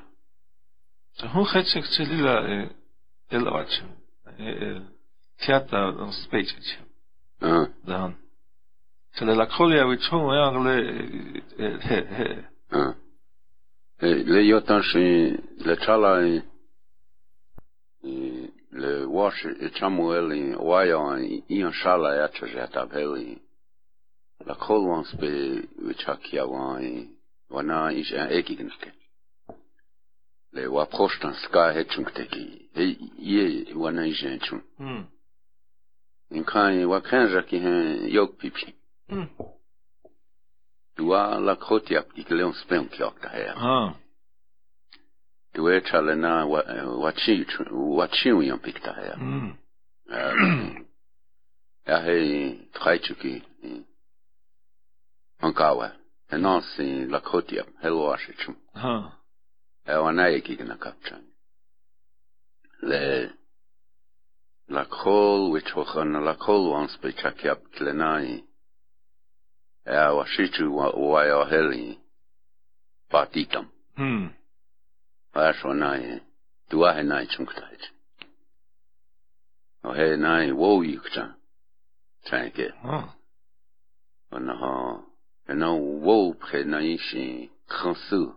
هون خيتشيك تشيلا الأرتشن تياتا سبيتش Ah. دهان Selle Lacolia Wichon le La Colwan spe Wichakia Wana. Le wa prostan ska teki. Wana pipi. Hmm. Dua la krotia ik leon spem kjok ta her. Ah. Du er tale na wa wa chi wa chi u yon pikta her. Hmm. Ja he treichuki. Ankawa. En ons in la krotia helo ashichum. Ah. Ja wa na ek igna kapchan. Le la kol which hochen la kol Eh, washitu wayaheli patitam. Hmm. Asho nai tuahe nai chungtait. Ohe nai wo yukta. Tanke. Oh. Anaha. Ana wo pre nai shi khansu.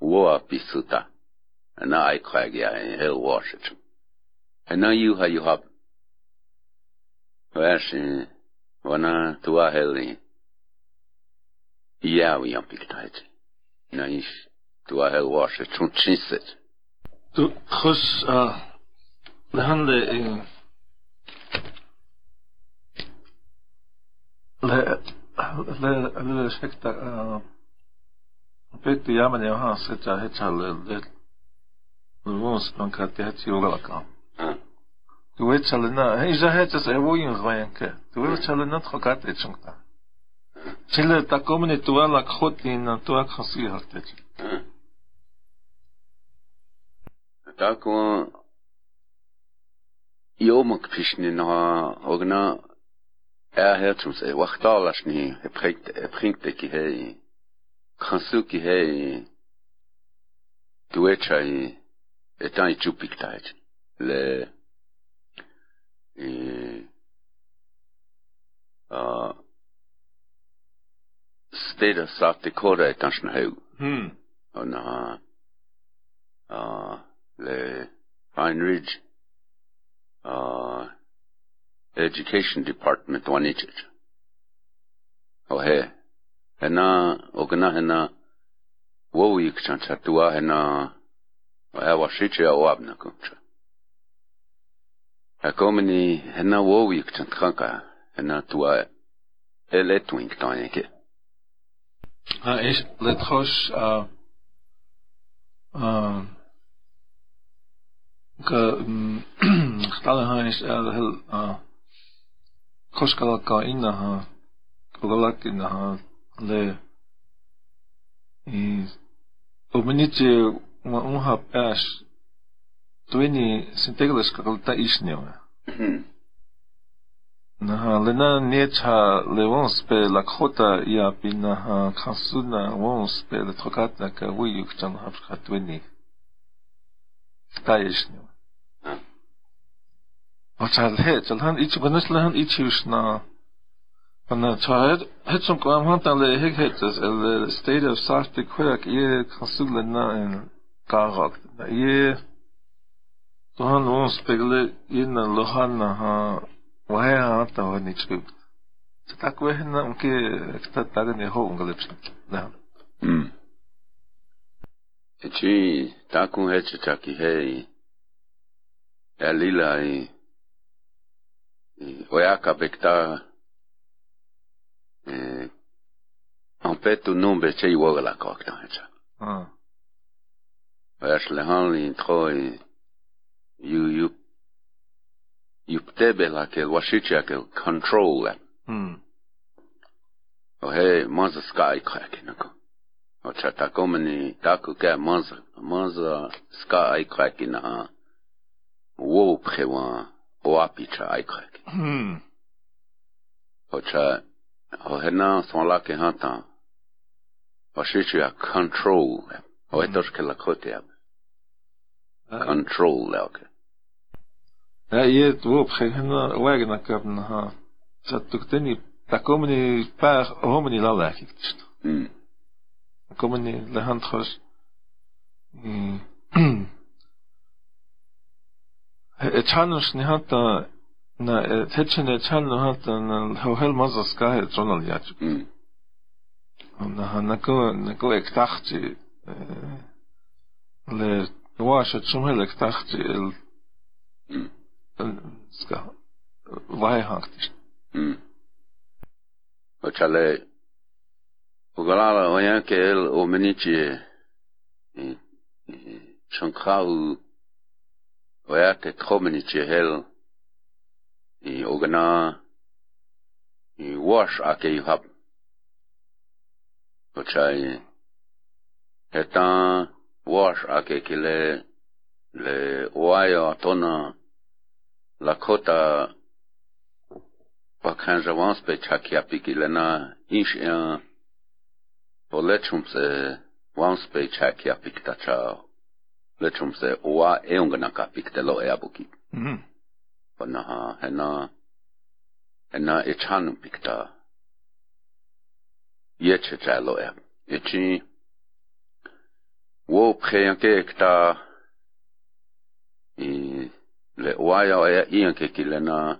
Wo apisuta. Ana ai kwagya in hel yu ha yu hab. Washin. Wana tuahe li. hab. Vær shi wana du er heli. Ja, vi ampiktait. Nei, du er hel washit chunchiset. Du خش آه لهند le le le sekta Petti Jamani on haassa, että hetsälle Vons man kan det het yoga kan. Du vet challe na, hey ja het se wo yin gwayan ke. Du vet challe na tro kat et chungta. Силе тако мене тоа лакхот и на тоа хаси хартеч. Тако يومك بشنها أغنى أهاتم سي وقتالا شني برينتكي هاي خنسوكي هاي دويتشاي اتاني تشوبيك تايت ل إيه آه state of South Dakota est an haug hmm. on a uh, le Pine Ridge uh, Education Department one wanitet oh he hena ogna hena wo yik chan chatua hena o he wa shiche o abna kumcha. Ha komeni hena wo ik chan kranka hena tua eletwing tanike tanyeke. Ha is let khos uh uh ka stala ha is el hel uh, uh khos ka inna ha kogalak inna ha le is Omenitje uma um rapaz tuini sinteglas kakalta isneu na lena necha levons pe la khota ya pina ha khasuna wons pe le trokat na ka wi yuk chan hab khatweni ta isneu Ochal he chal han ich banas la han ich usna Pana chad het som kwam han tan le hek het el state of South Dakota ye khasula na en Karok. Ie tuhan ons pegle ina lohana ha wahe ha Vaajanta on niks püüd. seda kui enne ongi, eks ta tagani hoonga lõpsab, noh. Hmm. com takun hetsitaki hei. é lila ei. Oiaka pekta. En fait, um se juoga la a hetsa. Hmm. Oias lehan liin troi. Ju ju يبتابل وشيشاكل كنترول وهي مازا سكايك هكينكو وشا تاكومني تاكو كا مازا مازا سكايك هكينا وو بخوا وابيشا ايك هكين وشا هنا سنلاكي هاتا وشيشيا كنترول وهي تشكل لكوتي كنترول لكي هي توبخي هنا واجنا كابنها تتكتني تكومني بار همني لا لاكي تشت كومني لهان تخش اتشانش نهات نا تتشن اتشان نهات هو هل مزا سكاه جونال ياجب ونها نكو نكو اكتاختي ل واش تشمهل اكتاختي ska vaihaaktis. Mm. Očale ugalala ojanke el omenici shankau oyate tromenici hel i ogana i wash ake i hab. Očai hetan wash ake kile le oayo tona lakota pakhan javans pe chakia pikilena insh en polechum se wans pe chakia pikta chao lechum se oa eungna ka piktelo e abuki mhm panaha hena hena echanu pikta yeche chalo e echi wo prenke ekta e le waya e ian ke kilena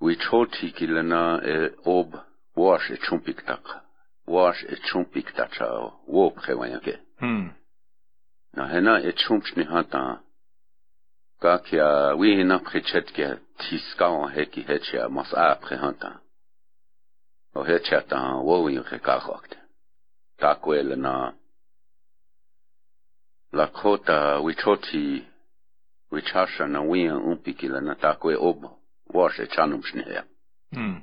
we choti kilena e ob wash e chumpik tak wash e chumpik tak cha wo prewaya ke. Hmm. na hena e chumps ni hata ka kia we na prechet ke tiska on he ki hechia mas a pre hata o he chata wo wi ke ka khokte ta kwele na la kota wi choti wi chasha na wian umpikila na takwe oba washe chanum shneya mm.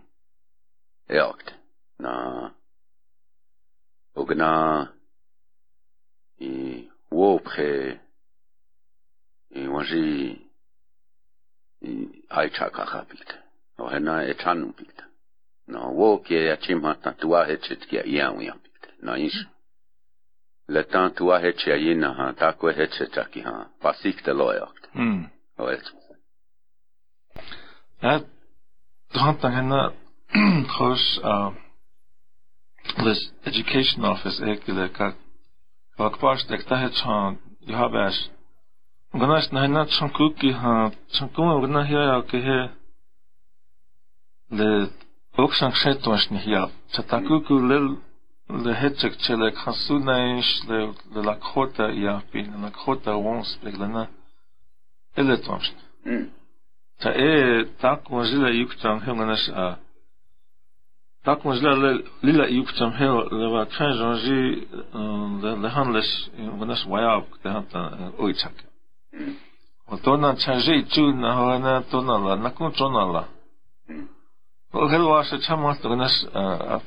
eakt na ogna i wopre i wanji i aichaka kapita ohena e chanum pita na woke ya chimha tatuahe chitkia iyan wian pita na isha mm. le tan tuahe chia yina ha takwe heche chaki ha. Pasikte loyakt mm. O et Ja, drant dan henne trouwens uh, les education office ekele ka Wak pas dek ta het chan you have as Ganas na hena chan kuki ha chan kuma gana hiya ya ke he le ook sang shet was ni hiya chata kuku le le hetsek chele khasu naish le le la khota ya pin la khota wons beglana ele tomst mm Ta e tak mozilla yuktam henganas a tak mozilla lila yuktam hel le wa kan jonji le le hanles ganas wayab de hanta oichak. mm O tona chanje chu na hana tona la na kun tona la. mm O hel wa se chamas to ganas a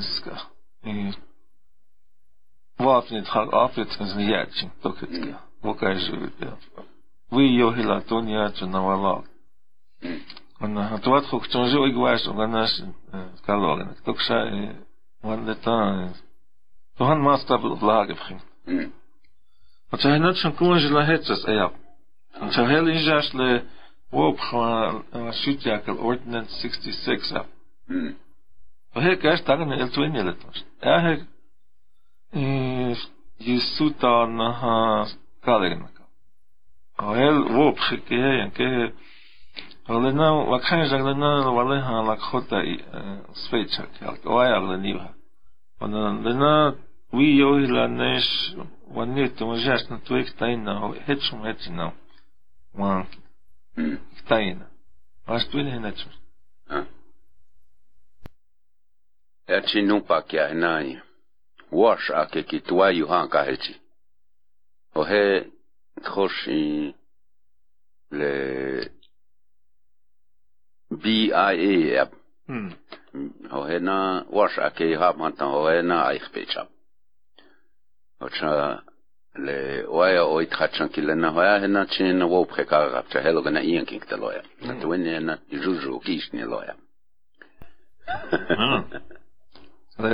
ska. E niet gaat af het kan jaartje toch het Wou kijken jullie? We jeugdilatantie aanvallen. En toen had ik toen zo iemand geweest om aan onze kant. Toen was het een wonder dat we van maatstablof lag hebben. Want ze hebben net zo'n koele leeftijd als hij. Want hij heeft in zijn leefloop gewoon een maandje gekalorieën. Hij heeft daar niet eens twee miljoen. Hij heeft Jezus aan kalenaka. Oel wo não ke Alena não jaglena waleha não sveichak yalk não aleniva. Ona não vi yohi não nesh wanir tu majas na não ektaina hechum não Wan ektaina. não tu ilhe não Echi numpa kia henai. Wash ake kitwa yuhan não אוהה תחושי ל-BIA, hmm. אוהה נא וושה כי המתן אוהה נא איך פצ'ם. Oča le oja oj thačan ki le na hoja he na čin na wop kheka rap cha helo gana ian king ta loya. Na to ne na juju kish ni loya. Le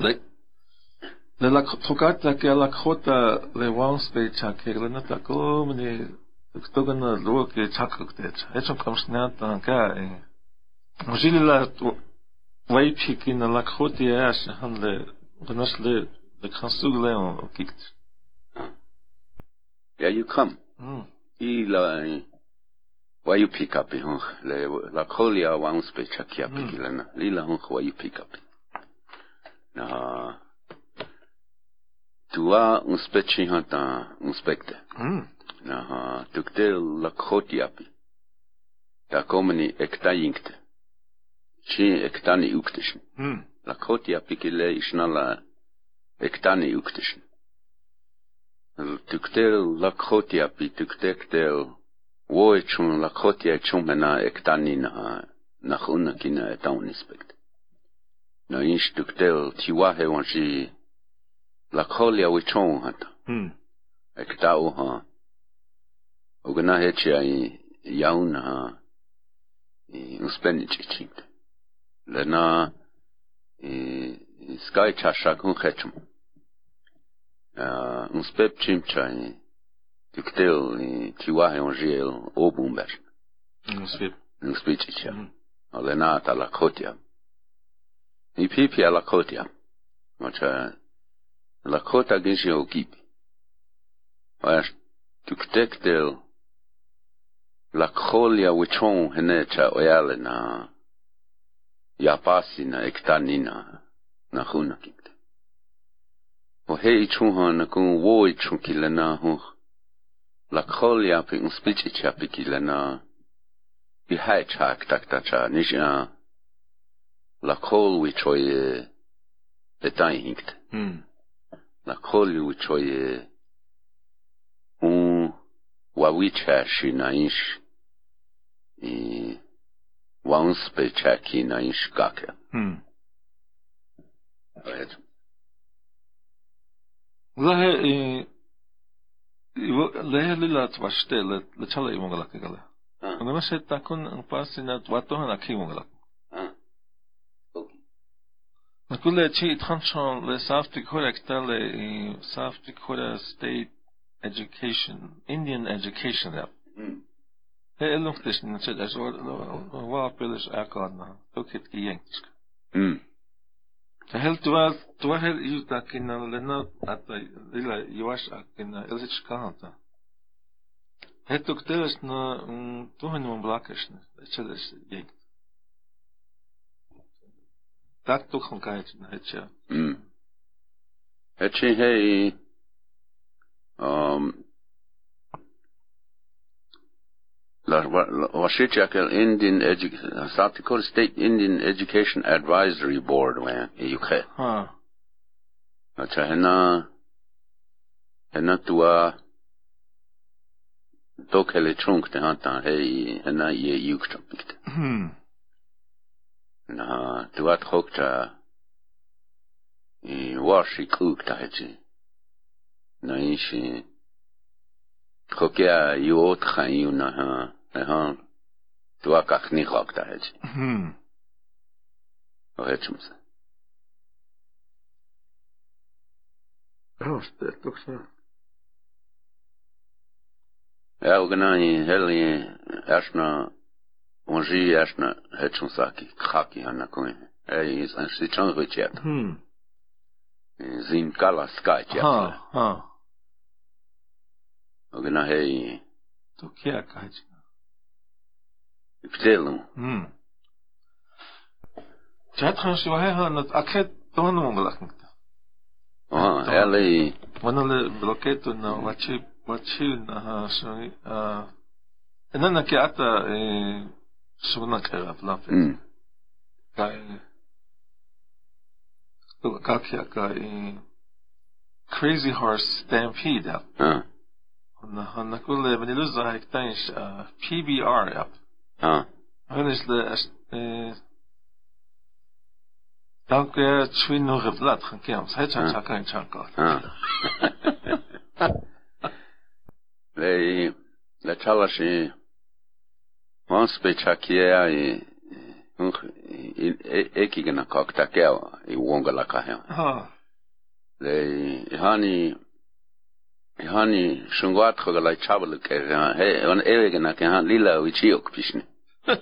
le ללקחת לקחת לוואנסטייט שקר לנתקו מני כתוגן לוק שקר קטץ יש שם שנת נקה מוזיל לה וייפיקי נלקחות יש הן בנס ל לקחסו להם קיקט Yeah, you come. Mm. I la wa you pick up hun le la kolia wang spe chakia pikilena. Lila hun wa you pick up. Na Tuá un speci hata un specte. Naha tukte la khoti api. Ta komeni ekta yinkte. Chi ektani uktishn. La khoti api kile ishna la ektani uktishn. Tuktel la khoti api tuktektel wo chum la khoti chum na ektani na nach unna kina eta un specte. Na inch tuktel tiwa hewan chi la kholia wi chong hat hm ek ta u ha. Ogna gna he chi ai yaun na i u spen chi chi na i skai cha sha kun he chum a u chim cha ni dikteo ni chi he on jiel o bum ber hmm, u spep cha hmm. ale ta la kotia i pipi ala kotia mocha lakota geje okip. Oash tuktektel lakholya wichon henecha oyale na yapasina ektanina na hunakit. Ohe ichuha na kun wo ichukilana hu lakholya pin spichicha pikilana ihaichak taktacha nisha lakhol wichoye etain hinkt. Hmm na koljučoj u wawichashi naish i wanspechaki naish kaka. Hmm. Evet. Lahe lehe lila tvashte le chala imongala kagala. Onda ma se takon pasina tvatohan akimongala. Накуле чи тханшон ле сафти кора кстале и сафти кора state education, Indian education app. Det är långt det sen så där så var pillis akadna. Tok hit i engelsk. Mm. Det helt var det var helt ju där kinna lena att det la joas kinna elsit kanta. Det tok det sen då han var blackish. Det så det gick. Так тук он каже, че. Ече Indian Education, State Indian Education Advisory Board. Huh. Acha hena, hena tua, tokele chunk te hanta, hei, hena ye yuk Na tua trokta i washi kukta hetchi. Na ishi trokya yot khayu na ha ha tua kakni khokta hetchi. Hmm. Hetchumsa. Oh, det tuksa. Ja, ugnani heli ashna onji ashna hechun saki khaki hanna koin ei is an sichan richet hm zin kala skachet ha ha ogna hei to kia kach ptelum hm chat khan shwa hai han akhet ton monglakin Ага, әле... Вона ле блокету на вачи, вачи на шони... Нана ке ата э, So we're not clear up nothing. Look guy. Crazy Horse Stampede up. Uh. Hon skulle väl det så här tänks PBR up. Ja. Hon är det Dank je twin nog het blad gaan kans. Het zou zou kan la chala si Vamos pensar que é a eki na kakta kewa i wonga la kahewa. Ha. Le hani hani shungwat khoga la chabal ke he on ewege na ke han lila wichiok pishni.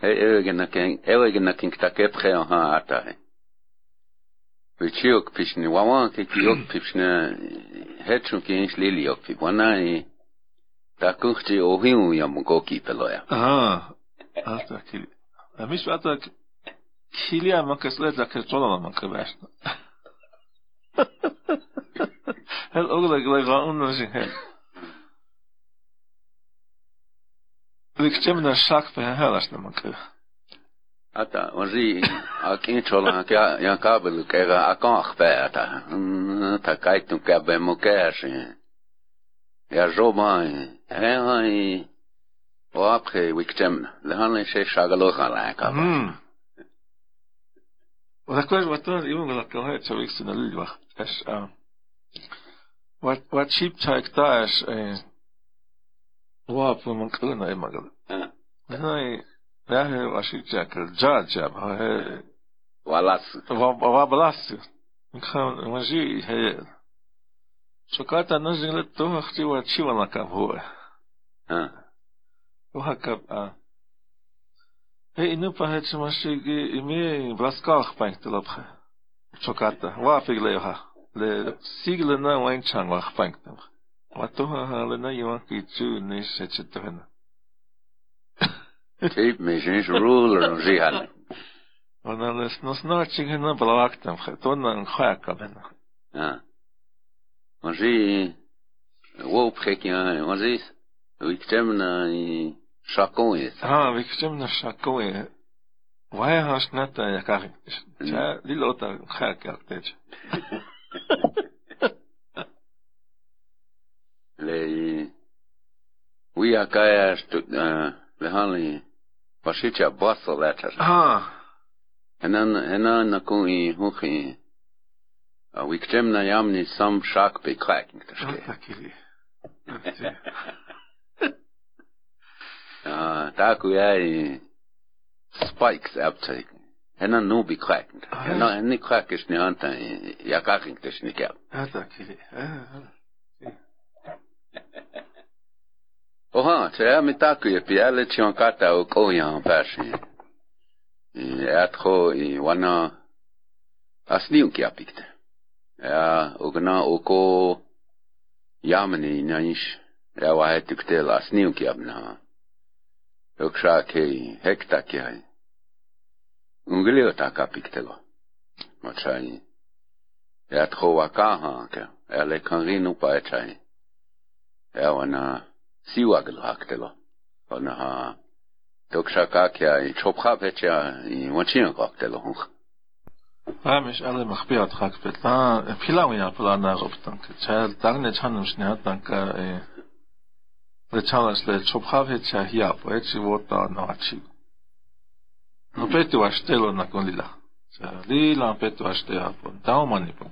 he ewege na ke ewege na ke takep khe ha ata he. Which yok pishne wawa ke ki yok pishne hetru ke ins lili yok pi wana i da kunkhti ohi u yam go ki peloya. Ah. Asta kili. Amis vata kili ama kesle zakir çolama makbaş. Hel ogla gla gaun noji hel. Likçemna şak pe helaşna makbaş. Ata onji akin çolan ka yan kabel kera akan akhbata ta kaytun ka be mokash ya joban hay o après wiktem. Lehan she shagalo khala ka وذكرت وتر يوم قال كهاي تشويك سنة للوخ اش ام وات وات شيب تايك تاش ايه واب من قلنا ايه ما قال هاي ne, właśnie jak ja je he, o Alasca. O, o Alasca. Então, mas e, he, chocolate na cavoa. Ah. O hakab, ah. He, não para que mas e me blascar para que lá para. Chocolate, lá fica lá, le sigla não é em changwa para que. Se. Typmešens ruler si no Och no det snart no henne blavakt dem, då no en skäka henne. Ja. Man ser, wop skäcka, man ser, viktemna i шакои. А, викчемна шакои. Вая хашната яках. Ча лилота хак яктеч. Лей. Уя кая штут лехали Pashicha bossa letter. Ah. En dan, en dan na kun i huchi. A wik jem na jamni sam shak takili. Ah, da ku ja i spikes uptake. En dan nu be kraking. Ah, En dan ni krakish ni anta ja kraking te snikel. Ja, takili. Oha, Ohanče, mi tako je pijelečio kata u kojan paši. I etho i wana a snimkija pikte. Ja ugna oko jamni iš. Ja vahe tuktela snimkija bna. Ukša kej hekta kej. Unglio taka piktelo. Močaj. Etho wakaha ke. lekan rinu pa ečaj. Ja wana... სივაგლო აქტელო. ანაჰა დოქშაკაკია ჩოფხაფეჩა მოჩიო აქტელო ამის ალემა ხბიათ ხაკბეთა ფილავია პლანაღობთან ჩალ დაგნე ჩანუშნე ატანკა რეჩალასლე ჩოფხაფეჩა ჰიაპო ეჩი ვოტა ნაჩი ნუ პეტი ვაშტელო ნაკონლილა. ლილა პეტი ვაშტეაპო დაომანიპო